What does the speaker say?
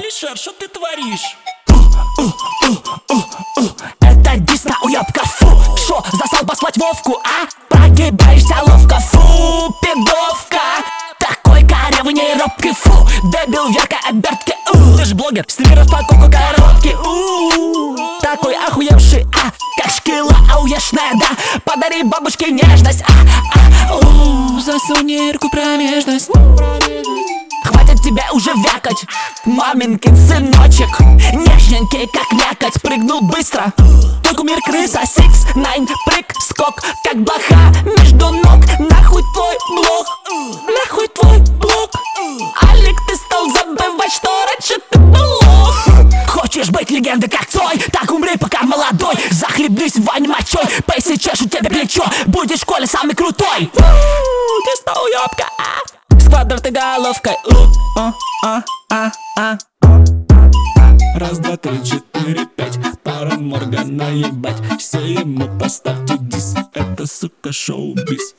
Фишер, что ты творишь? Это дисна уебка, фу Шо, засал послать Вовку, а? Прогибаешься ловко, фу, пидовка Такой корявый робкий, фу Дебил в яркой обертке, у Ты ж блогер, сними распаковку коробки, у Такой охуевший, а? Как шкила ауешная, да? Подари бабушке нежность, а? а у Засунь в промежность Тебя уже вякать. Маминкин сыночек Нежненький, как мякоть Прыгнул быстро. Твой кумир крыса Сикс, найн, прыг, скок Как блоха. Между ног Нахуй твой блок Нахуй твой блок. Алик, ты стал забывать, что раньше ты был лох. Хочешь быть легендой, как Цой? Так умри, пока молодой. Захлебнись в ване мочой. Пейси чешу тебе плечо. Будешь в школе самый крутой. Ты стал уёбка, квадратной головкой у, а, а, а, а. Раз, два, три, четыре, пять. Пара Моргана ебать. Все ему поставьте дис. Это, сука, шоу-биз